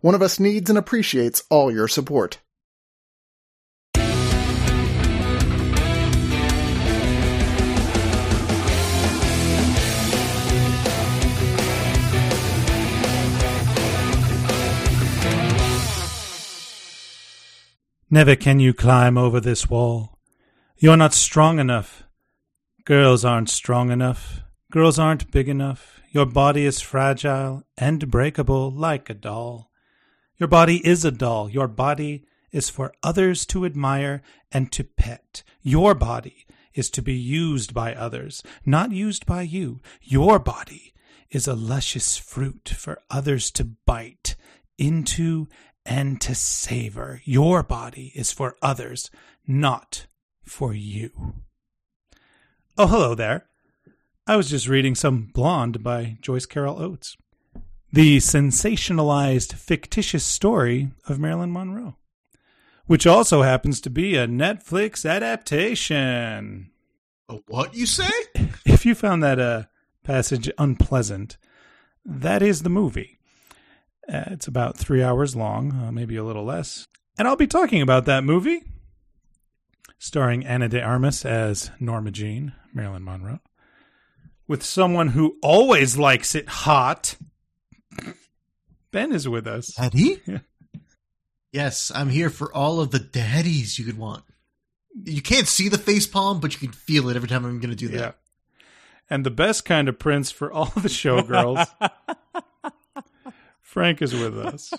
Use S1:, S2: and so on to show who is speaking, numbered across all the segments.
S1: One of Us needs and appreciates all your support.
S2: Never can you climb over this wall. You're not strong enough. Girls aren't strong enough. Girls aren't big enough. Your body is fragile and breakable like a doll. Your body is a doll. Your body is for others to admire and to pet. Your body is to be used by others, not used by you. Your body is a luscious fruit for others to bite into and to savor. Your body is for others, not for you. Oh, hello there. I was just reading some Blonde by Joyce Carol Oates, the sensationalized fictitious story of Marilyn Monroe, which also happens to be a Netflix adaptation.
S3: A what you say?
S2: If you found that uh, passage unpleasant, that is the movie. Uh, it's about three hours long, uh, maybe a little less. And I'll be talking about that movie, starring Ana de Armas as Norma Jean, Marilyn Monroe, with someone who always likes it hot. Ben is with us.
S3: Daddy?
S2: Yeah.
S3: Yes, I'm here for all of the daddies you could want. You can't see the face palm, but you can feel it every time I'm going to do that.
S2: Yeah. And the best kind of prince for all the showgirls. Frank is with us.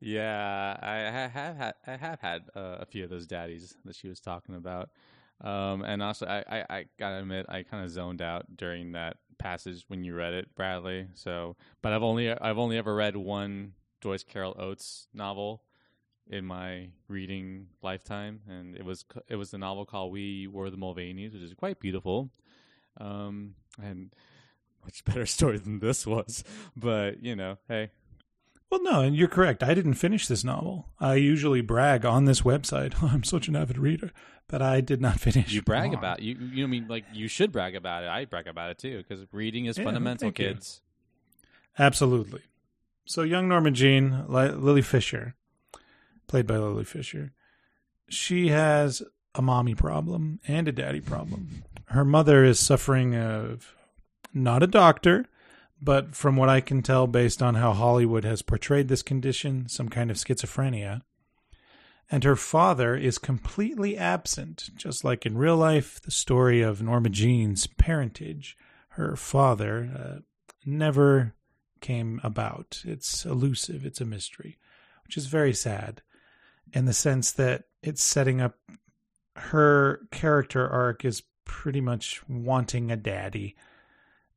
S4: Yeah, I have had I have had uh, a few of those daddies that she was talking about, um, and also I, I, I gotta admit I kind of zoned out during that passage when you read it, Bradley. So, but I've only I've only ever read one Joyce Carol Oates novel in my reading lifetime, and it was it was the novel called We Were the Mulvaneys, which is quite beautiful, um, and much better story than this was. But you know, hey,
S2: Well, no, and you're correct. I didn't finish this novel. I usually brag on this website. Oh, I'm such an avid reader, but I did not finish.
S4: you brag
S2: Blonde.
S4: about you you know I mean like you should brag about it. I brag about it too because reading is
S2: Yeah,
S4: fundamental,
S2: thank you.
S4: kids.
S2: Absolutely. So, young Norma Jean, Li- Lily Fisher, played by Lily Fisher, she has a mommy problem and a daddy problem. Her mother is suffering of not a doctor, but from what I can tell, based on how Hollywood has portrayed this condition, some kind of schizophrenia. And her father is completely absent, just like in real life, the story of Norma Jean's parentage. Her father uh, never came about. It's elusive, it's a mystery, which is very sad in the sense that it's setting up her character arc is pretty much wanting a daddy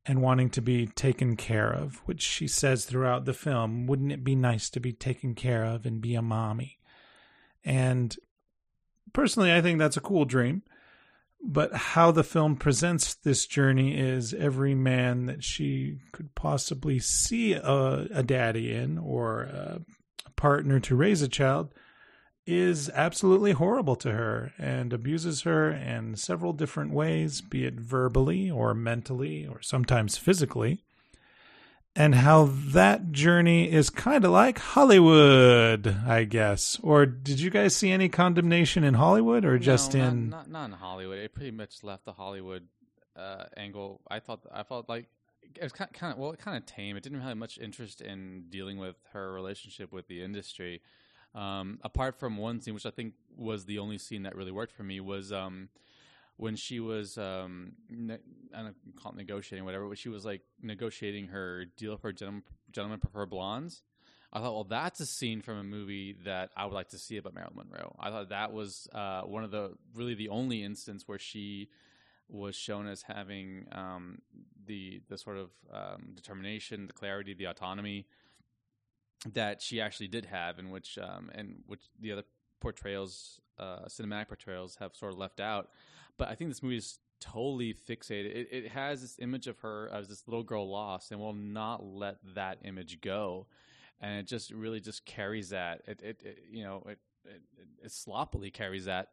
S2: and wanting to be taken care of, which she says throughout the film, wouldn't it be nice to be taken care of and be a mommy? And personally, I think that's a cool dream. But how the film presents this journey is every man that she could possibly see a, a daddy in or a partner to raise a child is absolutely horrible to her and abuses her in several different ways, be it verbally or mentally or sometimes physically. And how that journey is kind of like Hollywood, I guess. Or did you guys see any condemnation in Hollywood or just
S4: No, not-
S2: in.
S4: not, not in Hollywood. It pretty much left the Hollywood uh, angle. I thought I felt like it was kind of, kind of well, kind of tame. It didn't really have much interest in dealing with her relationship with the industry. Um, apart from one scene, which I think was the only scene that really worked for me, was um, when she was um, ne- I don't call it negotiating, whatever. But she was like negotiating her deal for gentlemen, gentlemen prefer blondes. I thought, well, that's a scene from a movie that I would like to see about Marilyn Monroe. I thought that was uh, one of the really the only instance where she was shown as having um, the the sort of um, determination, the clarity, the autonomy that she actually did have, and which um, and which the other portrayals, uh, cinematic portrayals, have sort of left out. But I think this movie is totally fixated. It, it has this image of her as this little girl lost, and will not let that image go. And it just really just carries that. It, it, it you know it, it, it sloppily carries that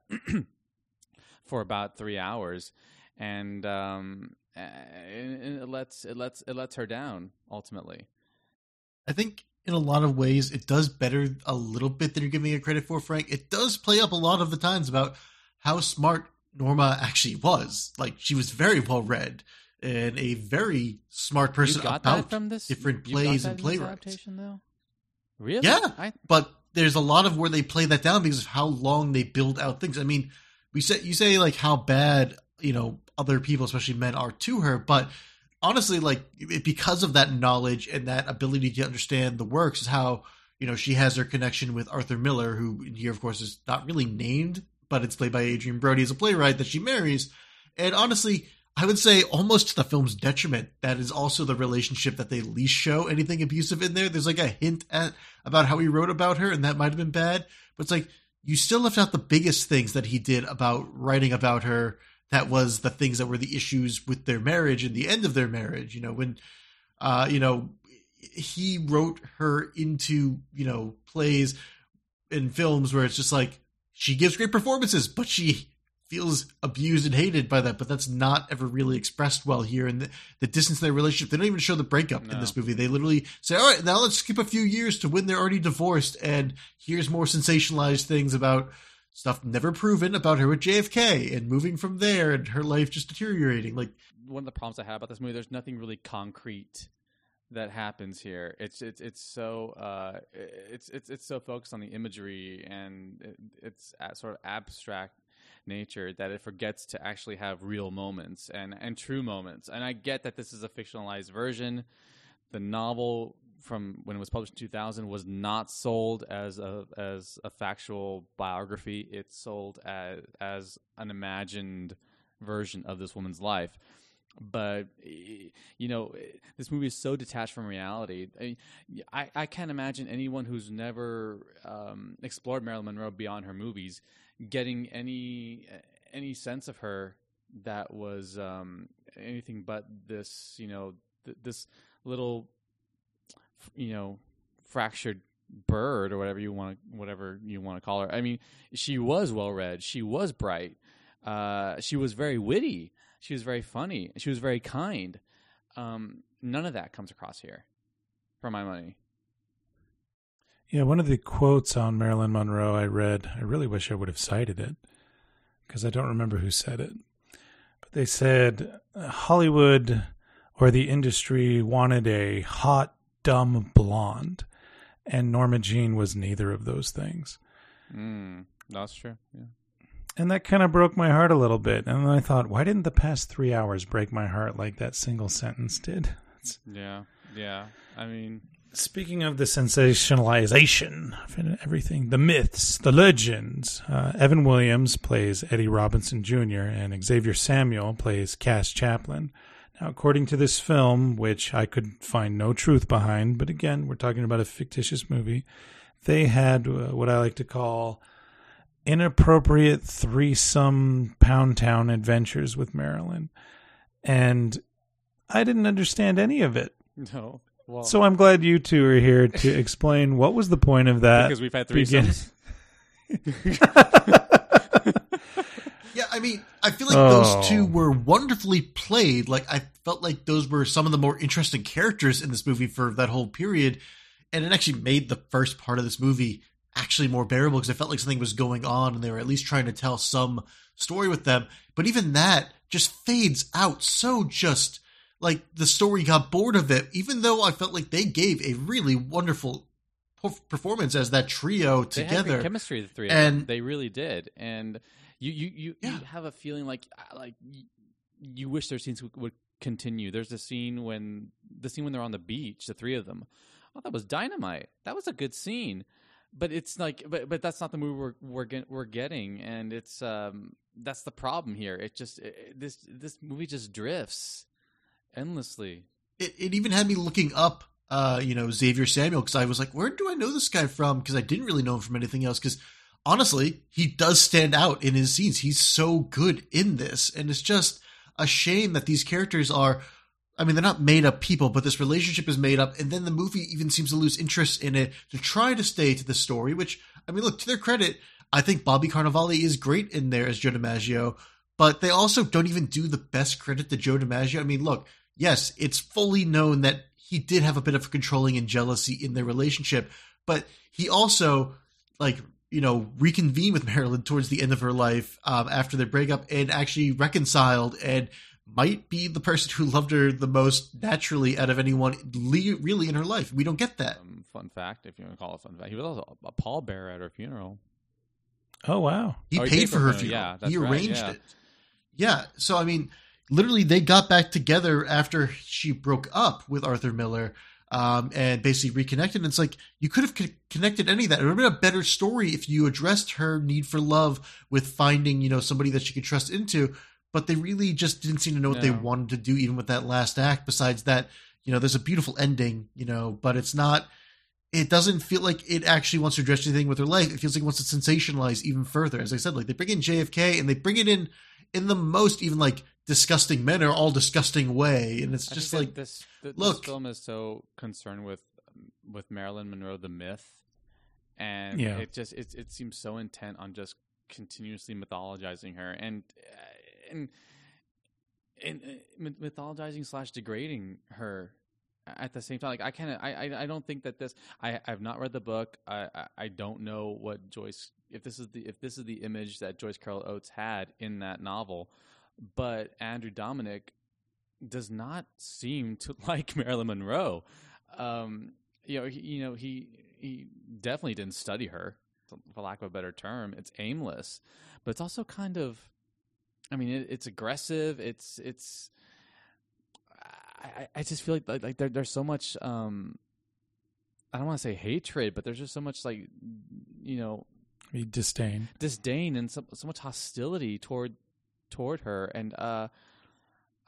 S4: for about three hours, and um, and it lets it lets it lets her down ultimately.
S3: I think in a lot of ways it does better a little bit than you're giving it credit for, Frank. It does play up a lot of the times about how smart Norma actually was. Like she was very well read and a very smart person about
S4: from this
S3: different plays and
S4: that in this
S3: playwrights.
S4: though. Really?
S3: Yeah.
S4: I,
S3: but there's a lot of where they play that down because of how long they build out things. I mean, we say you say like how bad you know other people, especially men, are to her, but honestly, like it, because of that knowledge and that ability to understand the works, is how you know she has her connection with Arthur Miller, who here, of course, is not really named, but it's played by Adrien Brody as a playwright that she marries. And honestly, I would say almost to the film's detriment, that is also the relationship that they least show anything abusive in there. There's like a hint at about how he wrote about her, and that might have been bad. But it's like you still left out the biggest things that he did about writing about her. That was the things that were the issues with their marriage and the end of their marriage. You know, when, uh, you know, he wrote her into, you know, plays and films where it's just like she gives great performances, but she feels abused and hated by that. But that's not ever really expressed well here. And the, the distance in their relationship, they don't even show the breakup in this movie. They literally say, all right, now let's skip a few years to when they're already divorced. And here's more sensationalized things about stuff never proven about her with JFK and moving from there and her life just deteriorating. Like,
S4: one of the problems I have about this movie, there's nothing really concrete that happens here. It's it's it's so uh, it's it's it's so focused on the imagery and it, it's sort of abstract nature that it forgets to actually have real moments and and true moments. And I get that this is a fictionalized version. The novel from when it was published in 2000 was not sold as a as a factual biography. It sold as as an imagined version of this woman's life but you know this movie is so detached from reality I, I, I can't imagine anyone who's never um, explored marilyn monroe beyond her movies getting any any sense of her that was um, anything but this you know th- this little you know fractured bird or whatever you want to whatever you want to call her i mean she was well read she was bright uh, she was very witty she was very funny. She was very kind. Um, none of that comes across here, for my money.
S2: Yeah, one of the quotes on Marilyn Monroe I read, I really wish I would have cited it because I don't remember who said it. But they said Hollywood or the industry wanted a hot, dumb blonde, and Norma Jean was neither of those things.
S4: Mm, that's true. Yeah.
S2: And that kind of broke my heart a little bit. And then I thought, why didn't the past three hours break my heart like that single sentence did?
S4: Yeah. Yeah. I mean,
S2: Speaking of the sensationalization of everything, the myths, the legends, uh, Evan Williams plays Eddie Robinson Jr., and Xavier Samuel plays Cass Chaplin. Now, according to this film, which I could find no truth behind, but again, we're talking about a fictitious movie, they had uh, what I like to call inappropriate threesome Pound Town adventures with Marilyn. And I didn't understand any of it.
S4: no. Well,
S2: So I'm glad you two are here to explain what was the point of that.
S4: because we've had threesomes.
S3: Yeah, I mean, I feel like
S2: Oh.
S3: those two oh. were wonderfully played. Like I felt like those were some of the more interesting characters in this movie for that whole period, and it actually made the first part of this movie actually more bearable because I felt like something was going on and they were at least trying to tell some story with them. But even that just fades out so just like the story got bored of it. Even though I felt like they gave a really wonderful performance as that trio
S4: They had
S3: together.
S4: great chemistry, the three of them.
S3: And-
S4: They really did. And you, you, you,
S3: Yeah.
S4: you have a feeling like, uh, like y- you wish their scenes would, would continue. There's the scene when the scene when they're on the beach, the three of them. Oh, that was dynamite. That was a good scene. But it's like, but but that's not the movie we're we're get, we're getting, and it's um that's the problem here. It just it, this this movie just drifts endlessly.
S3: It it even had me looking up, uh, you know, Xavier Samuel because I was like, where do I know this guy from? Because I didn't really know him from anything else. Because honestly, he does stand out in his scenes. He's so good in this, and it's just a shame that these characters are. I mean, they're not made up people, but this relationship is made up, and then the movie even seems to lose interest in it to try to stay to the story. Which, I mean, look to their credit, I think Bobby Cannavale is great in there as Joe DiMaggio, but they also don't even do the best credit to Joe DiMaggio. I mean, look, yes, it's fully known that he did have a bit of controlling and jealousy in their relationship, but he also like you know reconvene with Marilyn towards the end of her life um, after their breakup and actually reconciled and might be the person who loved her the most naturally out of anyone le- really in her life. We don't get that.
S4: Um, fun fact, if you want to call it fun fact, he was also a pallbearer at her funeral.
S2: Oh wow.
S3: He
S4: Oh, he
S3: paid for her
S4: funeral.
S3: funeral.
S4: Yeah, that's
S3: he
S4: right,
S3: arranged
S4: yeah.
S3: it. Yeah. So I mean, literally, they got back together after she broke up with Arthur Miller, um, and basically reconnected. And it's like you could have co- connected any of that. It would have been a better story if you addressed her need for love with finding, you know, somebody that she could trust into. But they really just didn't seem to know what they wanted to do, even with that last act. Besides that, you know, there's a beautiful ending, you know, but it's not. It doesn't feel like it actually wants to address anything with her life. It feels like it wants to sensationalize even further. As I said, like they bring in JFK and they bring it in in the most even like disgusting men are all disgusting way, and it's
S4: I
S3: just like
S4: this th-
S3: look.
S4: this film is so concerned with with Marilyn Monroe the myth, and
S2: Yeah.
S4: it just it it seems so intent on just continuously mythologizing her and uh, and and uh, mythologizing slash degrading her at the same time. Like I kind I, I I don't think that this I I've not read the book. I, I I don't know what Joyce if this is the if this is the image that Joyce Carol Oates had in that novel, but Andrew Dominik does not seem to like Marilyn Monroe. Um, you know, he, you know, he he definitely didn't study her, for lack of a better term. It's aimless, but it's also kind of, I mean, it, it's aggressive. It's it's. I, I- just feel like like, like there, there's so much. Um, I don't want to say hatred, but there's just so much like, you know,
S2: disdain.
S4: disdain and so, so much hostility toward toward her and uh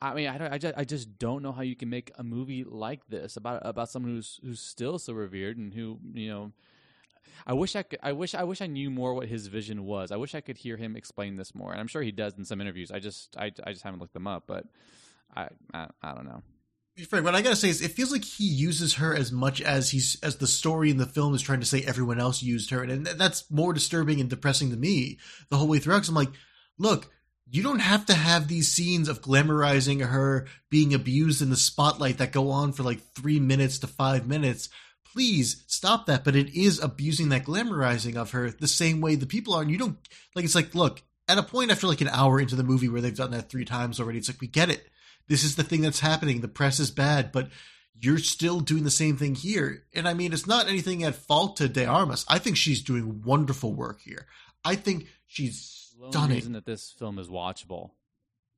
S4: I mean I don't, I just I just don't know how you can make a movie like this about about someone who's who's still so revered and who you know I wish I could I wish I wish I knew more what his vision was. I wish I could hear him explain this more. And I'm sure he does in some interviews. I just I I just haven't looked them up, but I I, I don't know.
S3: Frank, what I gotta say is, it feels like he uses her as much as he's as the story in the film is trying to say everyone else used her, and, and that's more disturbing and depressing to me the whole way through. Because I'm like, look, you don't have to have these scenes of glamorizing her being abused in the spotlight that go on for like three minutes to five minutes. Please stop that. But it is abusing that glamorizing of her the same way the people are. And you don't like. It's like, look, at a point after like an hour into the movie where they've done that three times already, it's like we get it this is the thing that's happening. The press is bad, but you're still doing the same thing here. And I mean, it's not anything at fault to De Armas. I think she's doing wonderful work here. I think she's
S4: The only
S3: stunning.
S4: reason that this film is watchable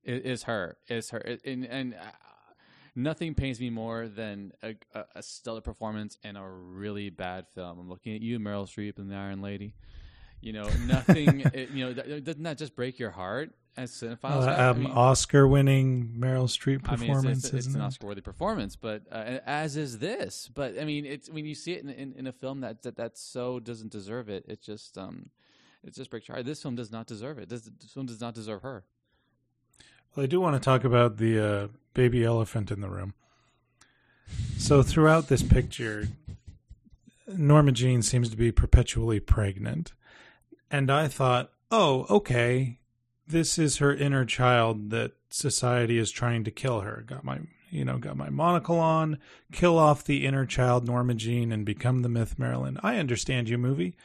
S4: is, is her. Is her. And, and uh, nothing pains me more than a, a, stellar performance in a really bad film. I'm looking at you, Meryl Streep, and the Iron Lady. You know, nothing. it, you know, doesn't that just break your heart as cinephiles?
S2: Uh,
S4: I
S2: um,
S4: mean-
S2: Oscar-winning Meryl Streep performance.
S4: I mean, it's, it's, it's an? Oscar-worthy performance, but uh, as is this. But I mean, it's when you see it in, in, in a film that, that that so doesn't deserve it. It just um, it just breaks your heart. This film does not deserve it. This, this film does not deserve her.
S2: Well, I do want to talk about the uh, baby elephant in the room. So throughout this picture, Norma Jean seems to be perpetually pregnant. And I thought, oh, okay, this is her inner child that society is trying to kill her. Got my, you know, got my monocle on, kill off the inner child Norma Jean and become the myth Marilyn. I understand you, movie.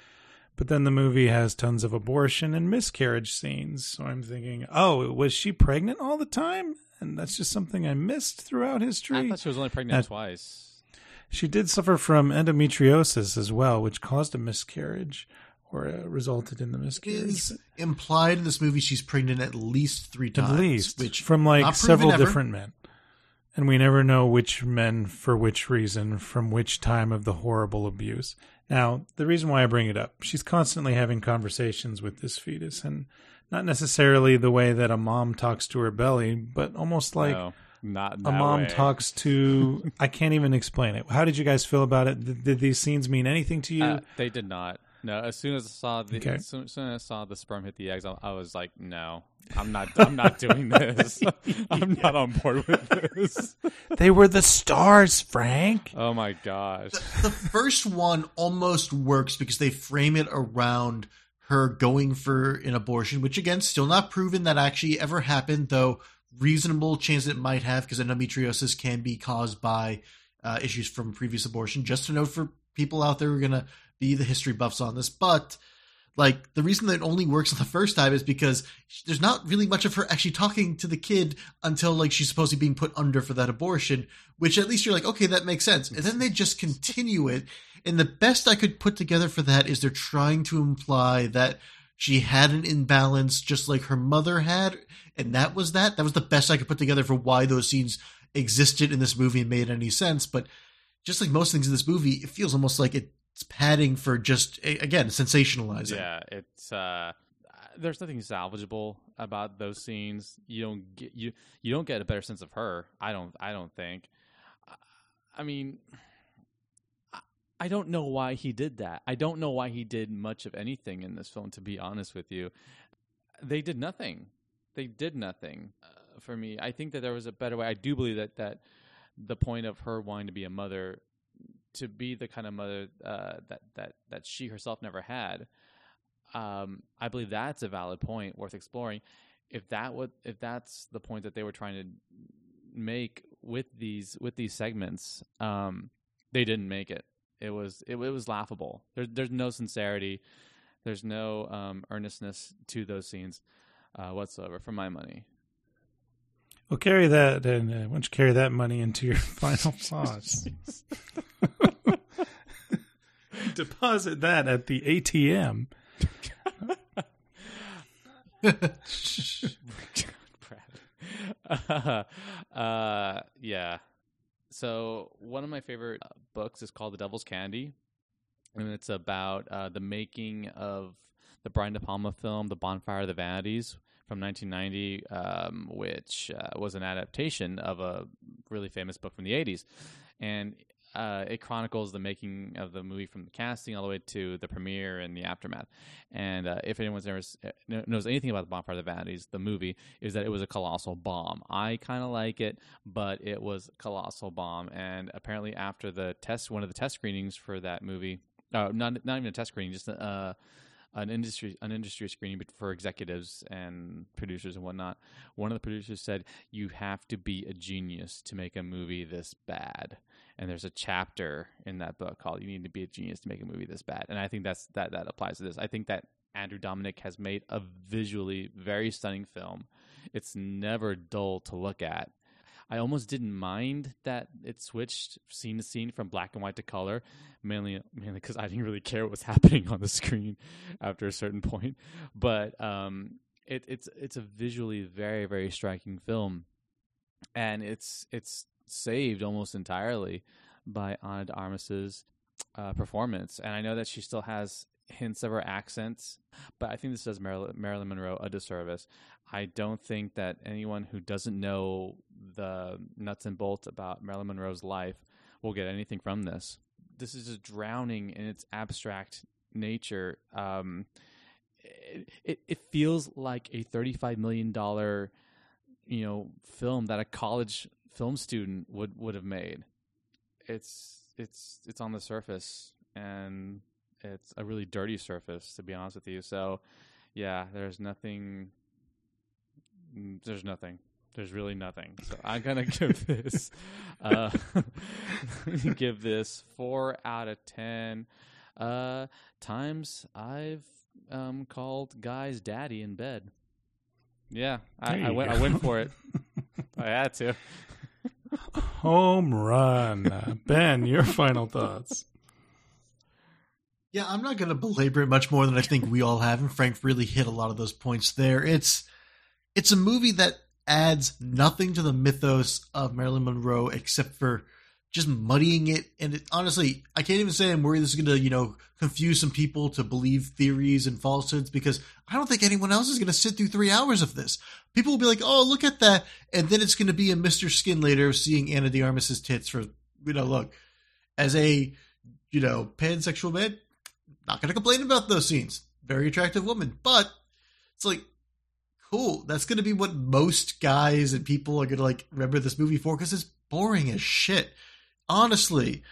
S2: But then the movie has tons of abortion and miscarriage scenes. So I'm thinking, oh, was she pregnant all the time? And that's just something I missed throughout history.
S4: I thought she was only pregnant twice.
S2: She did suffer from endometriosis as well, which caused a miscarriage or uh, resulted in the miscarriage.
S3: is implied in this movie she's pregnant at least three times.
S2: At least
S3: which
S2: from like several
S3: ever.
S2: different men. And we never know which men for which reason, from which time of the horrible abuse. Now, the reason why I bring it up, she's constantly having conversations with this fetus, and not necessarily the way that a mom talks to her belly, but almost like
S4: no, not
S2: a mom
S4: way.
S2: talks to. I can't even explain it. How did you guys feel about it? Did, did these scenes mean anything to you?
S4: Uh, they did not. No, as soon as I saw the
S2: Okay.
S4: as soon, as soon as I saw the sperm hit the eggs, I, I was like, no, I'm not. I'm not doing this. I'm not on board with this.
S2: they were the stars, Frank.
S4: Oh my gosh.
S3: the first one almost works because they frame it around her going for an abortion, which again, still not proven that actually ever happened, though reasonable chance it might have because endometriosis can be caused by uh, issues from previous abortion. Just to note for people out there who are going to be the history buffs on this, but like the reason that it only works on the first time is because there's not really much of her actually talking to the kid until like she's supposed to be being put under for that abortion, which at least you're like, okay, that makes sense. And then they just continue it. And the best I could put together for that is they're trying to imply that she had an imbalance just like her mother had. And that was that. That was the best I could put together for why those scenes existed in this movie and made any sense. But just like most things in this movie, it feels almost like it's padding for just, again, sensationalizing.
S4: Yeah, it's uh there's nothing salvageable about those scenes. You don't get you you don't get a better sense of her. I don't I don't think. I mean I- don't know why he did that. I don't know why he did much of anything in this film to be honest with you. They did nothing. They did nothing uh, for me. I think that there was a better way. I do believe that that the point of her wanting to be a mother to be the kind of mother uh, that that that she herself never had. Um, I believe that's a valid point worth exploring. If that would, if that's the point that they were trying to make with these with these segments, um, they didn't make it. It was it, it was laughable. There's there's no sincerity. There's no um, earnestness to those scenes uh, whatsoever, for my money.
S2: Well, carry that, and uh, why don't you carry that money into your final thoughts? Deposit that at the ATM.
S4: Brad. uh, yeah. So one of my favorite uh, books is called The Devil's Candy, and it's about uh, the making of the Brian De Palma film, The Bonfire of the Vanities, from 1990, um, which uh, was an adaptation of a really famous book from the 80s, and uh, it chronicles the making of the movie from the casting all the way to the premiere and the aftermath. And uh, if s- uh, kn- knows anything about the Bonfire of the Vanities, the movie is that it was a colossal bomb. I kind of like it, but it was a colossal bomb. And apparently, after the test, one of the test screenings for that movie, uh, not not even a test screening, just uh, an industry an industry screening for executives and producers and whatnot. One of the producers said, "You have to be a genius to make a movie this bad." And there's a chapter in that book called "You Need to Be a Genius to Make a Movie This Bad." And I think that's that that applies to this. I think that Andrew Dominik has made a visually very stunning film. It's never dull to look at. I almost didn't mind that it switched scene to scene from black and white to color, mainly mainly because I didn't really care what was happening on the screen after a certain point. But um, it, it's it's a visually very very striking film, and it's it's saved almost entirely by Ana de Armas's uh, performance. And I know that she still has hints of her accents, but I think this does Marilyn, Marilyn Monroe a disservice. I don't think that anyone who doesn't know the nuts and bolts about Marilyn Monroe's life will get anything from this. This is just drowning in its abstract nature. Um, it, it, it feels like a thirty-five million dollar, you know, film that a college film student would would have made. It's it's it's on the surface and it's a really dirty surface to be honest with you. So, yeah, there's nothing. There's nothing. There's really nothing. So I'm gonna give this. Uh, give this four out of ten. Uh, times I've um, called guys daddy in bed. Yeah, I, I went.
S2: go.
S4: I went for it. I had to.
S2: Home run. Ben, your final thoughts.
S3: Yeah, I'm not going to belabor it much more than I think we all have, and Frank really hit a lot of those points there. It's it's a movie that adds nothing to the mythos of Marilyn Monroe except for just muddying it. And it, honestly, I can't even say I'm worried this is going to, you know, confuse some people to believe theories and falsehoods because I don't think anyone else is going to sit through three hours of this. People will be like, oh, look at that. And then it's going to be a Mr. Skin later seeing Ana de Armas's tits for, you know, look, as a, you know, pansexual man, not going to complain about those scenes. Very attractive woman. But it's like, cool. That's going to be what most guys and people are going to like remember this movie for because it's boring as shit. Honestly,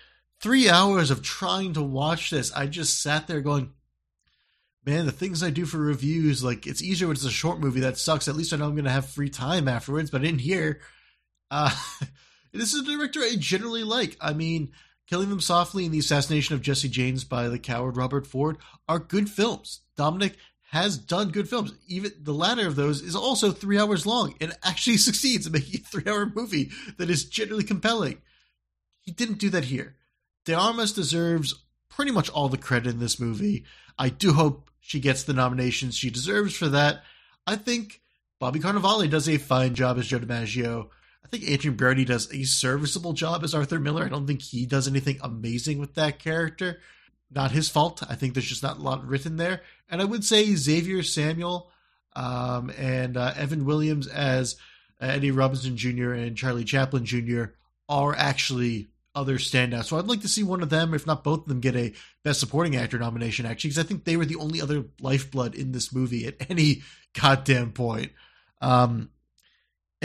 S3: three hours of trying to watch this, I just sat there going, man, the things I do for reviews, like it's easier when it's a short movie that sucks. At least I know I'm going to have free time afterwards. But in here, uh, this is a director I generally like. I mean, Killing Them Softly and The Assassination of Jesse James by the coward Robert Ford are good films. Dominik has done good films. Even the latter of those is also three hours long and actually succeeds in making a three hour movie that is generally compelling. He didn't do that here. De Armas deserves pretty much all the credit in this movie. I do hope she gets the nominations she deserves for that. I think Bobby Cannavale does a fine job as Joe DiMaggio. I think Adrien Brody does a serviceable job as Arthur Miller. I don't think he does anything amazing with that character. Not his fault. I think there's just not a lot written there. And I would say Xavier Samuel um, and uh, Evan Williams as uh, Eddie Robinson Jr. and Charlie Chaplin Jr. are actually other standouts. So I'd like to see one of them, if not both of them, get a Best Supporting Actor nomination, actually, because I think they were the only other lifeblood in this movie at any goddamn point. Um,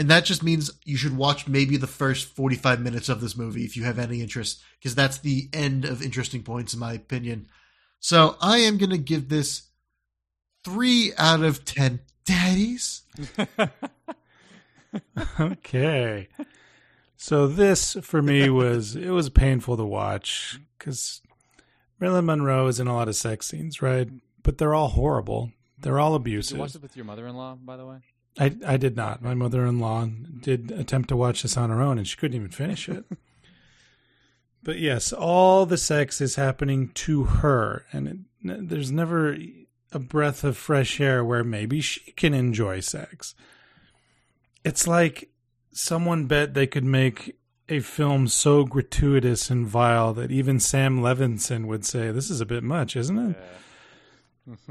S3: and that just means you should watch maybe the first 45 minutes of this movie if you have any interest, because that's the end of interesting points, in my opinion. So I am going to give this three out of 10 daddies.
S2: okay. So this for me was it was painful to watch because Marilyn Monroe is in a lot of sex scenes, right? But they're all horrible. They're all
S4: Did you
S2: abusive.
S4: watch it with your mother-in-law, by the way?
S2: I I did not. My mother-in-law did attempt to watch this on her own, and she couldn't even finish it. but yes, all the sex is happening to her, and it, there's never a breath of fresh air where maybe she can enjoy sex. It's like someone bet they could make a film so gratuitous and vile that even Sam Levinson would say, "This is a bit much, isn't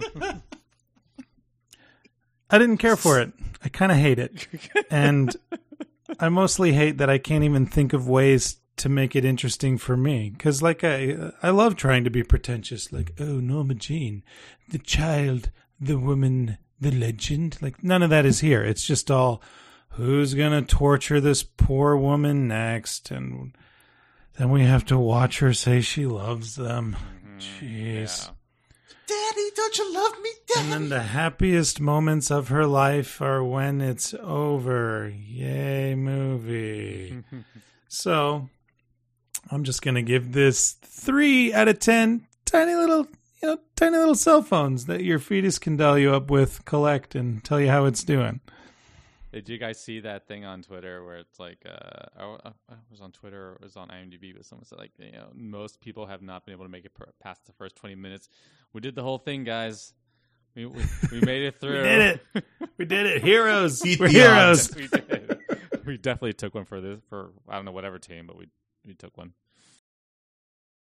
S2: it?" I didn't care for it. I kind of hate it. And I mostly hate that I can't even think of ways to make it interesting for me cuz like I I love trying to be pretentious like oh Norma Jean, the child, the woman, the legend. Like none of that is here. It's just all who's going to torture this poor woman next and then we have to watch her say she loves them. Mm-hmm. Jeez.
S4: Yeah.
S3: Daddy, don't you love me, Daddy?
S2: And then the happiest moments of her life are when it's over. Yay, movie. so I'm just going to give this three out of 10 tiny little, you know, tiny little cell phones that your fetus can dial you up with, collect, and tell you how it's doing.
S4: Did you guys see that thing on Twitter where it's like, uh, I I was on Twitter or it was on IMDb, but someone said like, you know, most people have not been able to make it per- past the first twenty minutes. We did the whole thing, guys. We we, we made it through.
S2: We did it. We did it. Heroes. We're heroes.
S4: we did. We definitely took one for this for I don't know whatever team, but we we took one.